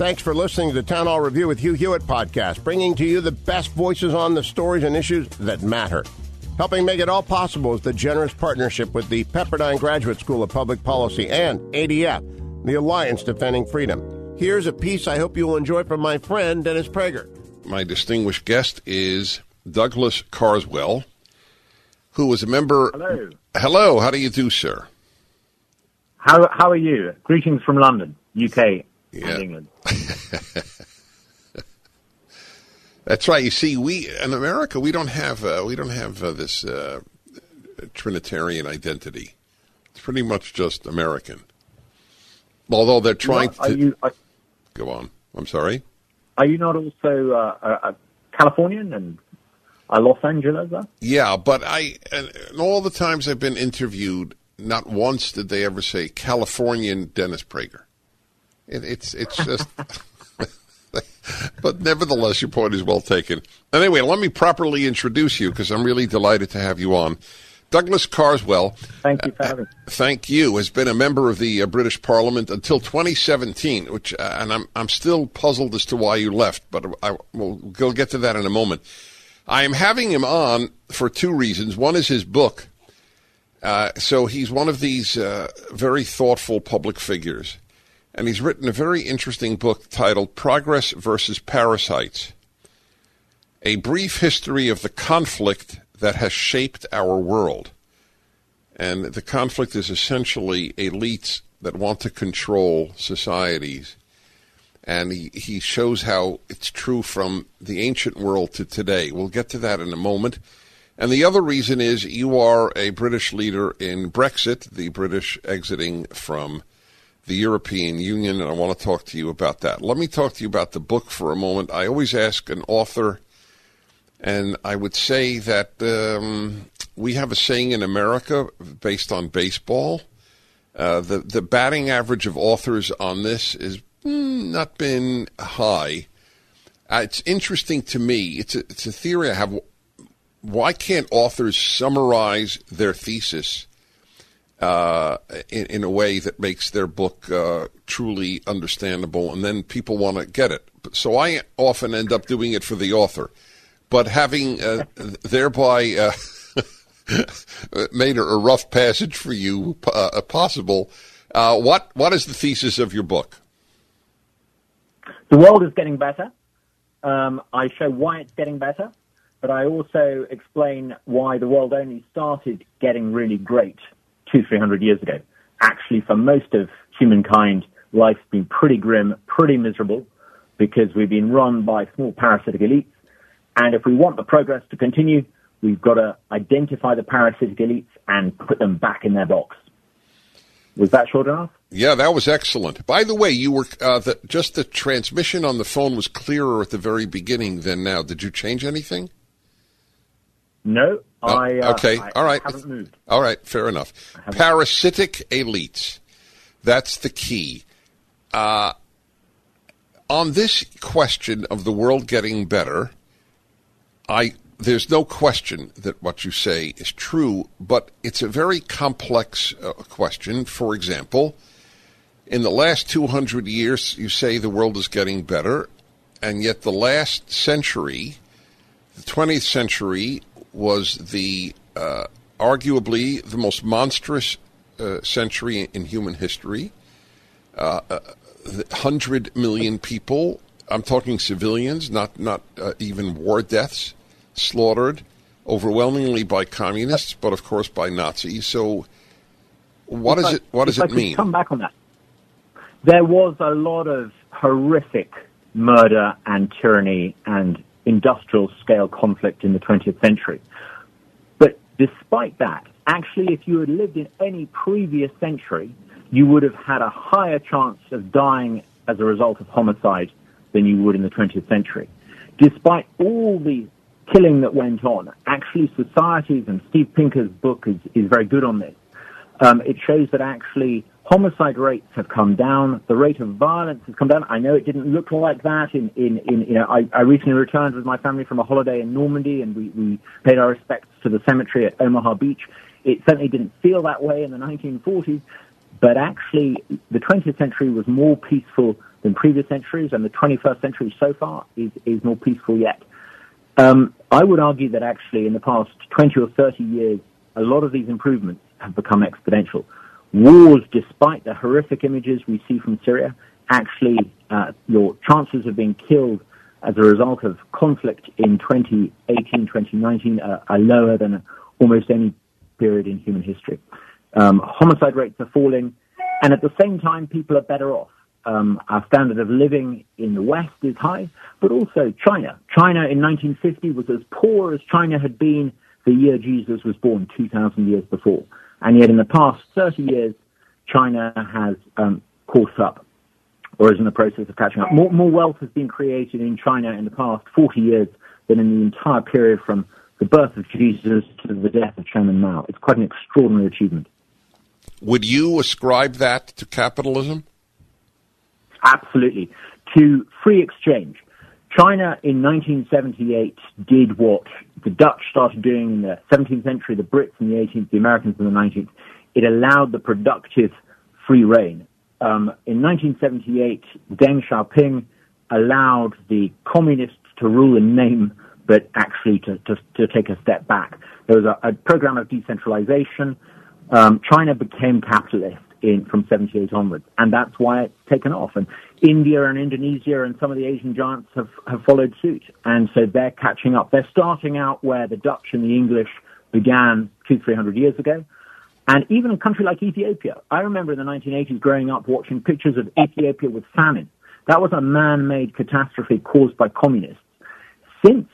Thanks for listening to the Town Hall Review with Hugh Hewitt podcast, bringing to you the best voices on the stories and issues that matter. Helping make it all possible is the generous partnership with the Pepperdine Graduate School of Public Policy and ADF, the Alliance Defending Freedom. Here's a piece I hope you'll enjoy from my friend Dennis Prager. My distinguished guest is Douglas Carswell, who was a member. Hello. Hello. How do you do, sir? How how are you? Greetings from London, UK, Yeah. and England. That's right. You see, we in America we don't have uh, we don't have uh, this uh, Trinitarian identity. It's pretty much just American. Although they're trying What, are to you are, go on. I'm sorry. are you not also uh, a, a Californian and a Los Angeles? Yeah, but I and, and all the times I've been interviewed, not once did they ever say Californian Dennis Prager. It, it's it's just. but nevertheless, your point is well taken. Anyway, let me properly introduce you because I'm really delighted to have you on. Douglas Carswell, Thank you for having me. thank you, has been a member of the uh, British Parliament until 2017, which, uh, and I'm I'm still puzzled as to why you left, but I, we'll, we'll get to that in a moment. I am having him on for two reasons. One is his book. Uh, so he's one of these uh, very thoughtful public figures, and he's written a very interesting book titled "Progress versus Parasites: A Brief History of the Conflict That Has Shaped Our World." And the conflict is essentially elites that want to control societies. And he, he shows how it's true from the ancient world to today. We'll get to that in a moment. And the other reason is you are a British leader in Brexit, the British exiting from the European Union, and I want to talk to you about that. Let me talk to you about the book for a moment. I always ask an author, and I would say that um, we have a saying in America based on baseball. Uh, the the batting average of authors on this is mm, not been high. Uh, it's interesting to me. It's a, it's a theory I have. Why can't authors summarize their thesis uh, in, in a way that makes their book uh, truly understandable, and then people want to get it? So I often end up doing it for the author, but having uh, thereby. Uh, made a, rough passage for you uh, possible. Uh, what what is the thesis of your book? The world is getting better. Um, I show why it's getting better, but I also explain why the world only started getting really great two, three hundred years ago. Actually, for most of humankind, life's been pretty grim, pretty miserable, because we've been run by small parasitic elites. And if we want the progress to continue, we've got to identify the parasitic elites and put them back in their box. Was that short enough? Yeah, that was excellent. By the way, you were uh, the, just the transmission on the phone was clearer at the very beginning than now. Did you change anything? No, Oh, I uh, okay, I all right, haven't moved. all right, fair enough. Parasitic elites, that's the key. Uh, on this question of the world getting better, I there's no question that what you say is true, but it's a very complex uh, question. For example, in the last 200 years, you say the world is getting better, and yet the last century, the 20th century, was the uh, arguably the most monstrous uh, century in human history. Uh, uh, 100 million people, I'm talking civilians, not, not uh, even war deaths, slaughtered overwhelmingly by communists, but of course by Nazis. So, what If does I- it what does it mean? Come back on that. There was a lot of horrific murder and tyranny and industrial scale conflict in the 20th century. But despite that, actually, if you had lived in any previous century, you would have had a higher chance of dying as a result of homicide than you would in the 20th century. Despite all the killing that went on, actually societies, and Steve Pinker's book is, is very good on this, um, it shows that actually homicide rates have come down, the rate of violence has come down. I know it didn't look like that in, in, in you know, I, I recently returned with my family from a holiday in Normandy and we, we paid our respects to the cemetery at Omaha Beach. It certainly didn't feel that way in the 1940s, but actually the 20th century was more peaceful than previous centuries and the 21st century so far is, is more peaceful yet. Um, I would argue that actually in the past 20 or 30 years, a lot of these improvements have become exponential. Wars, despite the horrific images we see from Syria, actually uh, your chances of being killed as a result of conflict in 2018, 2019 uh, are lower than almost any period in human history. Um, homicide rates are falling, and at the same time, people are better off. Um, our standard of living in the West is high, but also China. China in 1950 was as poor as China had been the year Jesus was born 2,000 years before. And yet in the past 30 years, China has um, caught up or is in the process of catching up. More, more wealth has been created in China in the past 40 years than in the entire period from the birth of Jesus to the death of Chairman Mao. It's quite an extraordinary achievement. Would you ascribe that to capitalism? Absolutely. To free exchange. China in 1978 did what the Dutch started doing in the 17th century, the Brits in the 18th, the Americans in the 19th. It allowed the productive free rein. Um, in 1978, Deng Xiaoping allowed the communists to rule in name, but actually to, to, to take a step back. There was a, a program of decentralization. Um, China became capitalist in from 78 onwards, and that's why it's taken off. And India and Indonesia and some of the Asian giants have, have followed suit. And so they're catching up. They're starting out where the Dutch and the English began two, three hundred years ago. And even a country like Ethiopia, I remember in the 1980s growing up watching pictures of Ethiopia with famine. That was a man-made catastrophe caused by communists. Since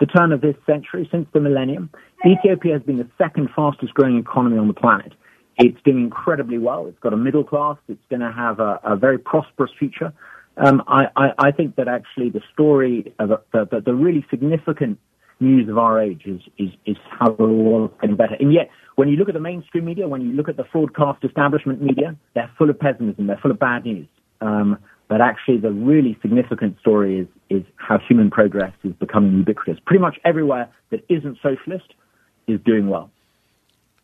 the turn of this century, since the millennium, Ethiopia has been the second fastest growing economy on the planet. It's doing incredibly well. It's got a middle class. It's going to have a, a very prosperous future. Um, I, I, I, think that actually the story of the, the, the, really significant news of our age is, is, is how the world's getting better. And yet, when you look at the mainstream media, when you look at the broadcast establishment media, they're full of pessimism. They're full of bad news. Um, but actually, the really significant story is, is how human progress is becoming ubiquitous. Pretty much everywhere that isn't socialist is doing well.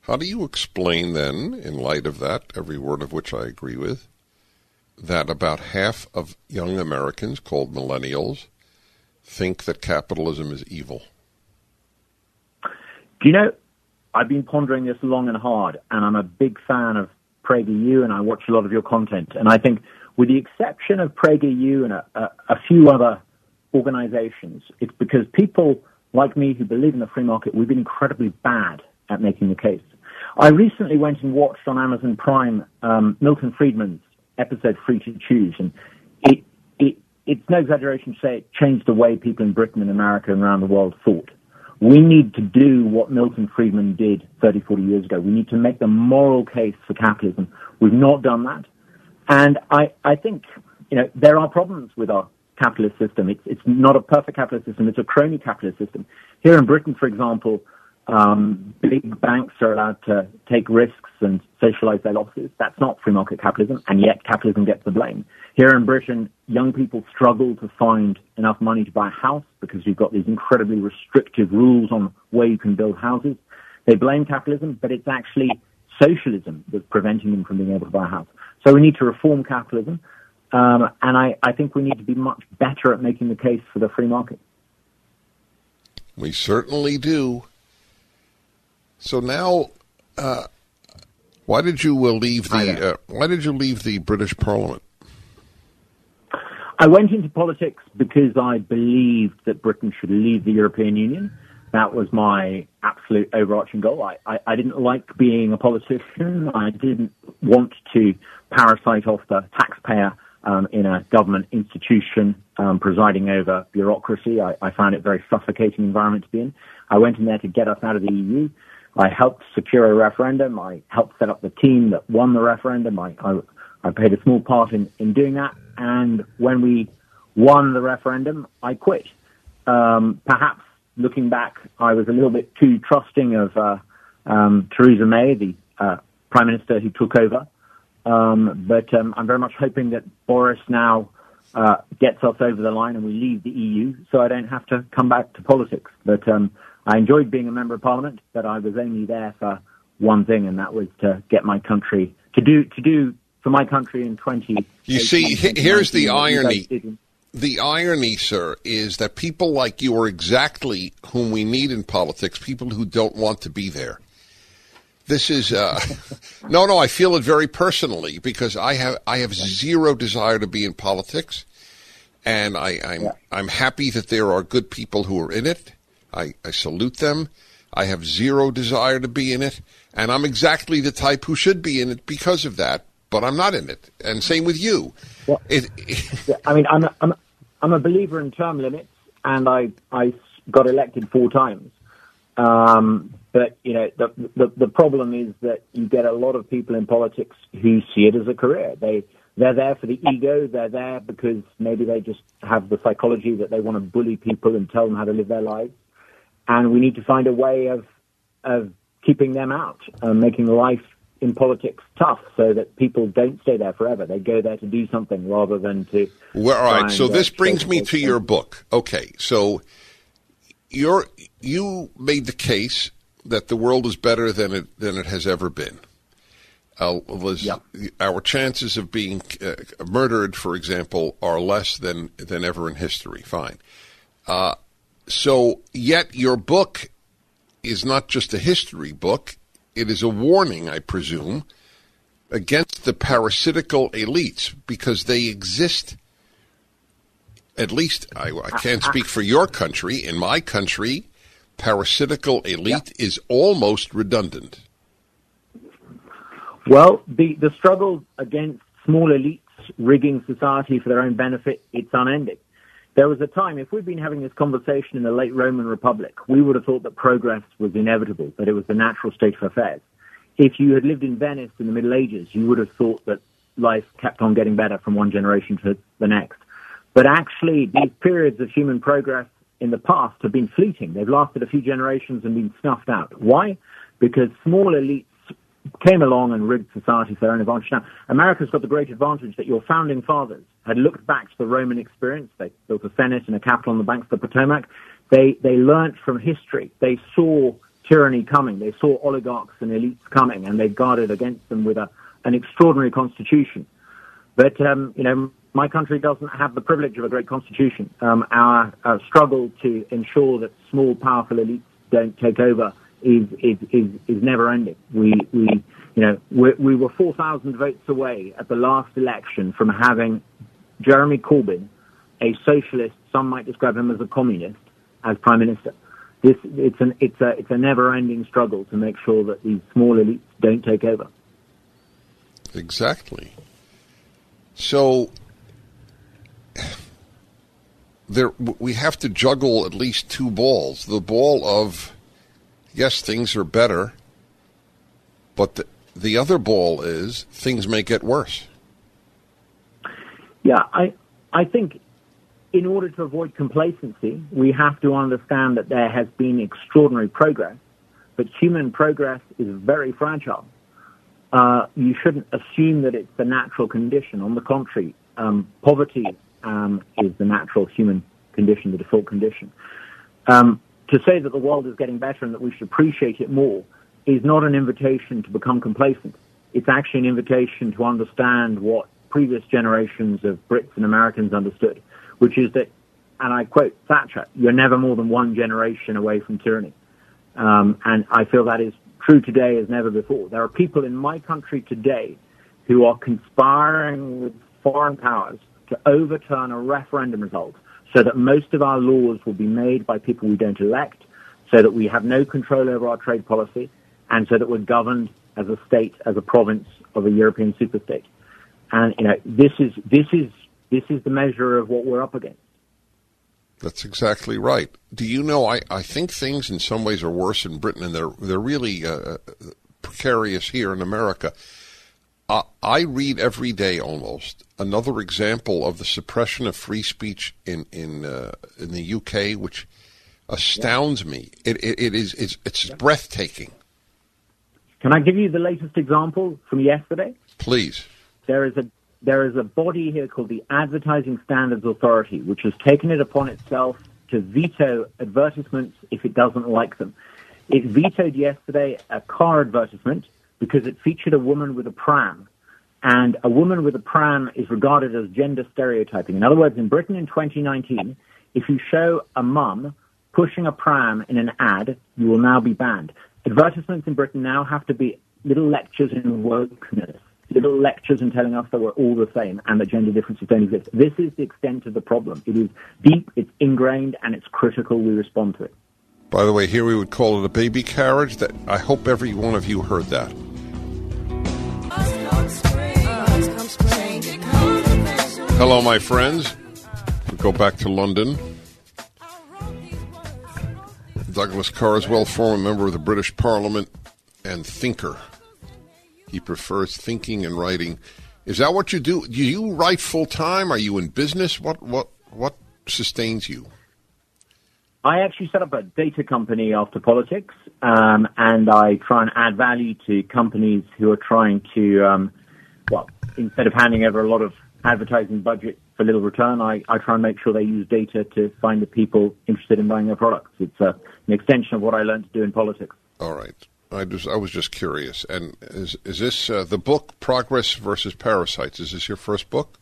How do you explain then, in light of that, every word of which I agree with, that about half of young Americans, called millennials, think that capitalism is evil? Do you know, I've been pondering this long and hard, and I'm a big fan of PragerU, and I watch a lot of your content. And I think, with the exception of PragerU and a, a, a few other organizations, it's because people like me who believe in the free market, we've been incredibly bad at making the case. I recently went and watched on Amazon Prime um, Milton Friedman's episode Free to Choose, and it, it, it's no exaggeration to say it changed the way people in Britain and America and around the world thought. We need to do what Milton Friedman did 30, 40 years ago. We need to make the moral case for capitalism. We've not done that. And I, I think, you know, there are problems with our capitalist system. It's, it's not a perfect capitalist system. It's a crony capitalist system. Here in Britain, for example, um, big banks are allowed to take risks and socialize their losses. That's not free market capitalism, and yet capitalism gets the blame. Here in Britain, young people struggle to find enough money to buy a house because you've got these incredibly restrictive rules on where you can build houses. They blame capitalism, but it's actually socialism that's preventing them from being able to buy a house. So we need to reform capitalism, um, and I, I think we need to be much better at making the case for the free market. We certainly do. So now, uh, why did you uh, leave the uh, Why did you leave the British Parliament? I went into politics because I believed that Britain should leave the European Union. That was my absolute overarching goal. I, I, I didn't like being a politician. I didn't want to parasite off the taxpayer um, in a government institution um, presiding over bureaucracy. I, I found it a very suffocating environment to be in. I went in there to get us out of the EU. I helped secure a referendum. I helped set up the team that won the referendum. I, I, I played a small part in, in doing that. and when we won the referendum, I quit. Um, perhaps looking back, I was a little bit too trusting of uh, um, Theresa May, the uh, prime minister who took over. Um, but um, I'm very much hoping that Boris now uh, gets us over the line and we leave the EU, so I don't have to come back to politics. But um, I enjoyed being a member of parliament, but I was only there for one thing, and that was to get my country to do to do for my country in 20. You see, here's the irony. The irony, sir, is that people like you are exactly whom we need in politics. People who don't want to be there. This is uh, no, no. I feel it very personally because I have I have zero desire to be in politics, and I, I'm yeah. I'm happy that there are good people who are in it. I, I salute them. I have zero desire to be in it, and I'm exactly the type who should be in it because of that. But I'm not in it, and same with you. Well, it, it, I mean, I'm a, I'm I'm a believer in term limits, and I I got elected four times. Um, but you know, the, the the problem is that you get a lot of people in politics who see it as a career. They they're there for the ego. They're there because maybe they just have the psychology that they want to bully people and tell them how to live their lives. And we need to find a way of of keeping them out, and making life in politics tough, so that people don't stay there forever. They go there to do something rather than to. Well, all right. So this brings me to your book. Okay, so you're you made the case that the world is better than it than it has ever been. Uh, yep. Our chances of being uh, murdered, for example, are less than than ever in history. Fine. Uh, so, yet your book is not just a history book; it is a warning, I presume, against the parasitical elites because they exist. At least I, I can't speak for your country. In my country, parasitical elite yeah. is almost redundant. Well, the, the struggle against small elites rigging society for their own benefit, it's unending. There was a time, if we'd been having this conversation in the late Roman Republic, we would have thought that progress was inevitable, that it was the natural state of affairs. If you had lived in Venice in the Middle Ages, you would have thought that life kept on getting better from one generation to the next. But actually, these periods of human progress in the past have been fleeting. They've lasted a few generations and been snuffed out. Why? Because small elites came along and rigged society for their own advantage. Now, America's got the great advantage that your founding fathers had looked back to the Roman experience. They built a senate and a capital on the banks of the Potomac. They, they learnt from history. They saw tyranny coming. They saw oligarchs and elites coming, and they guarded against them with a, an extraordinary constitution. But, um, you know, my country doesn't have the privilege of a great constitution. Um, our, our, struggle to ensure that small, powerful elites don't take over is is is, is never ending. We we you know we, we were four thousand votes away at the last election from having Jeremy Corbyn, a socialist, some might describe him as a communist, as prime minister. This it's an it's a it's a never ending struggle to make sure that these small elites don't take over. Exactly. So there we have to juggle at least two balls. The ball of yes, things are better, but the, the other ball is things may get worse. Yeah, I I think in order to avoid complacency, we have to understand that there has been extraordinary progress, but human progress is very fragile. Uh, you shouldn't assume that it's the natural condition. On the contrary, um, poverty um, is the natural human condition, the default condition. Um, to say that the world is getting better and that we should appreciate it more is not an invitation to become complacent. It's actually an invitation to understand what previous generations of Brits and Americans understood, which is that, and I quote Thatcher, you're never more than one generation away from tyranny. Um, and I feel that is true today as never before. There are people in my country today who are conspiring with foreign powers to overturn a referendum result so that most of our laws will be made by people we don't elect, so that we have no control over our trade policy, and so that we're governed as a state, as a province of a European superstate. And you know, this is this is this is the measure of what we're up against. That's exactly right. Do you know? I, I think things in some ways are worse in Britain, and they're they're really uh, precarious here in America. Uh, I read every day almost another example of the suppression of free speech in in uh, in the UK, which astounds yeah. me. It, it, it is it's, it's yeah. breathtaking. Can I give you the latest example from yesterday? Please. There is a there is a body here called the Advertising Standards Authority, which has taken it upon itself to veto advertisements if it doesn't like them. It vetoed yesterday a car advertisement because it featured a woman with a pram. And a woman with a pram is regarded as gender stereotyping. In other words, in Britain in 2019, if you show a mum pushing a pram in an ad, you will now be banned. Advertisements in Britain now have to be little lectures in wokeness, little lectures and telling us that we're all the same and that gender differences don't exist. This is the extent of the problem. It is deep, it's ingrained, and it's critical we respond to it. By the way, here we would call it a baby carriage. That I hope every one of you heard that. Hello, my friends. We go back to London. Douglas Carswell, former member of the British Parliament and thinker. He prefers thinking and writing. Is that what you do? Do you write full time? Are you in business? What what what sustains you? I actually set up a data company after politics, um, and I try and add value to companies who are trying to, um, well, instead of handing over a lot of advertising budget for little return, I, I try and make sure they use data to find the people interested in buying their products. It's uh, an extension of what I learned to do in politics. All right. I just I was just curious. And is is this uh, the book Progress versus Parasites? Is this your first book?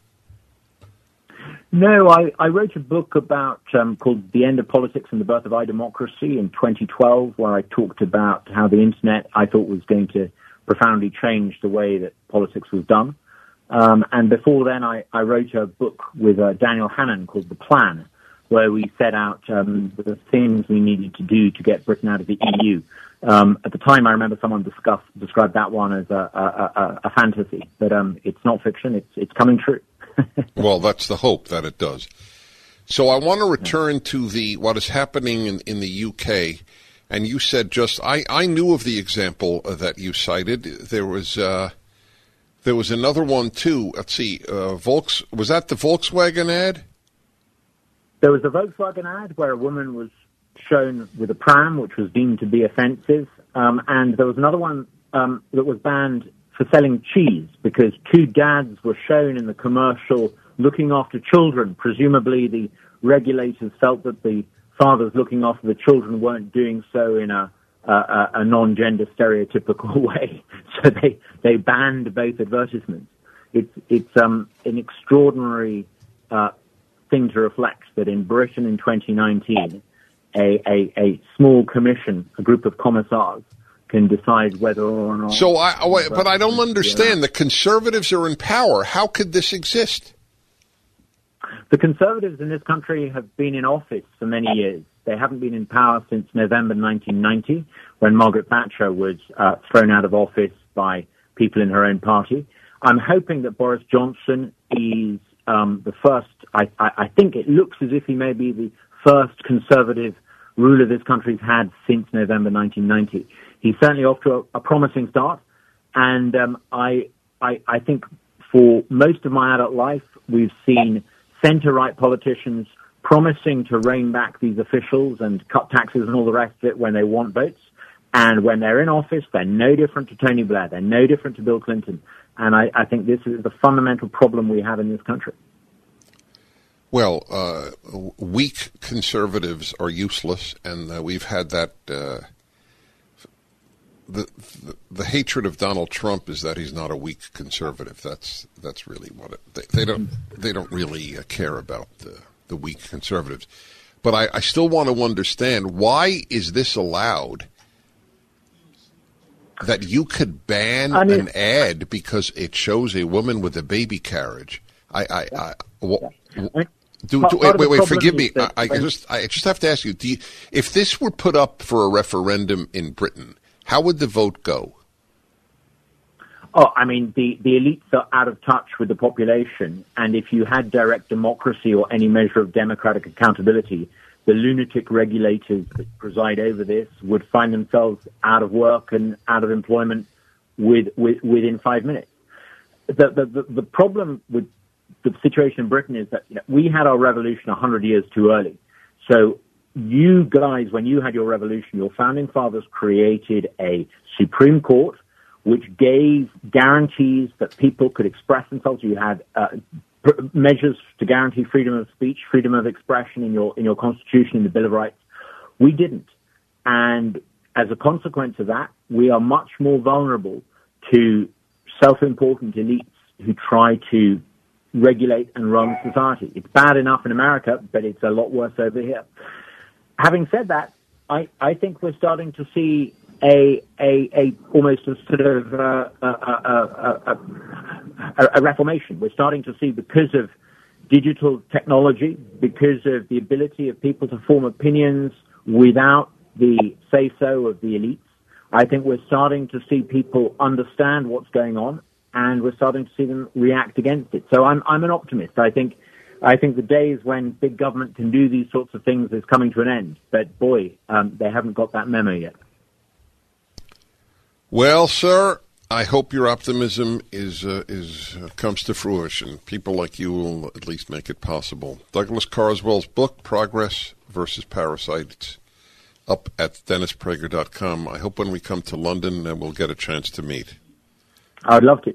No, I, I wrote a book about um, called "The End of Politics and the Birth of iDemocracy" in 2012, where I talked about how the internet I thought was going to profoundly change the way that politics was done. Um, and before then, I, I, wrote a book with uh, Daniel Hannan called "The Plan," where we set out um, the things we needed to do to get Britain out of the EU. Um, at the time, I remember someone discuss, described that one as a, a, a, a fantasy, but um, it's not fiction; it's it's coming true. well, that's the hope that it does. So I want to return to the what is happening in, in the UK. And you said just I, I knew of the example that you cited. There was uh, there was another one too. Let's see, uh, Volks was that the Volkswagen ad? There was a Volkswagen ad where a woman was shown with a pram, which was deemed to be offensive, um, and there was another one um, that was banned for selling cheese because two dads were shown in the commercial looking after children. Presumably, the regulators felt that the fathers looking after the children weren't doing so in a, a, non-gender stereotypical way, so they they banned both advertisements. It's it's um, an extraordinary uh, thing to reflect that in Britain in 2019, a, a, a small commission, a group of commissars, can decide whether or not. So I, but I don't understand. The conservatives are in power. How could this exist? The conservatives in this country have been in office for many years. They haven't been in power since November 1990, when Margaret Thatcher was uh, thrown out of office by people in her own party. I'm hoping that Boris Johnson is um, the first. I, I, I think it looks as if he may be the first conservative ruler this country's had since November 1990 he's certainly off to a, a promising start. And um, I, I, I think for most of my adult life, we've seen centre-right politicians promising to rein back these officials and cut taxes and all the rest of it when they want votes. And when they're in office, they're no different to Tony Blair. They're no different to Bill Clinton. And I, I think this is the fundamental problem we have in this country. Well, uh, weak conservatives are useless, and uh, we've had that uh, the, the, the hatred of Donald Trump is that he's not a weak conservative. That's that's really what it. They, they don't they don't really uh, care about the the weak conservatives. But I, I still want to understand why is this allowed? That you could ban I mean, an ad because it shows a woman with a baby carriage. I, I, I well, do, do, wait, wait, wait. Forgive me. I, I, just, I just have to ask you, do you, if this were put up for a referendum in Britain, how would the vote go? Oh, I mean, the, the elites are out of touch with the population. And if you had direct democracy or any measure of democratic accountability, the lunatic regulators that preside over this would find themselves out of work and out of employment with, with, within five minutes. The, the, the, the problem with the situation in Britain is that you know, we had our revolution 100 years too early. So you guys, when you had your revolution, your founding fathers created a Supreme Court which gave guarantees that people could express themselves. You had uh, measures to guarantee freedom of speech, freedom of expression in your in your constitution, in the Bill of Rights. We didn't, and as a consequence of that, we are much more vulnerable to self-important elites who try to regulate and run society. It's bad enough in America, but it's a lot worse over here. Having said that, I, I think we're starting to see a, a, a almost a sort of uh, a, a, a, a reformation. We're starting to see because of digital technology, because of the ability of people to form opinions without the say so of the elites. I think we're starting to see people understand what's going on and we're starting to see them react against it. So I'm, I'm an optimist. I think, I think the days when big government can do these sorts of things is coming to an end. But boy, um, they haven't got that memo yet. Well, sir, I hope your optimism is uh, is uh, comes to fruition. People like you will at least make it possible. Douglas Carswell's book, Progress versus Parasites, up at dennisprager.com. I hope when we come to London, uh, we'll get a chance to meet. I'd love to.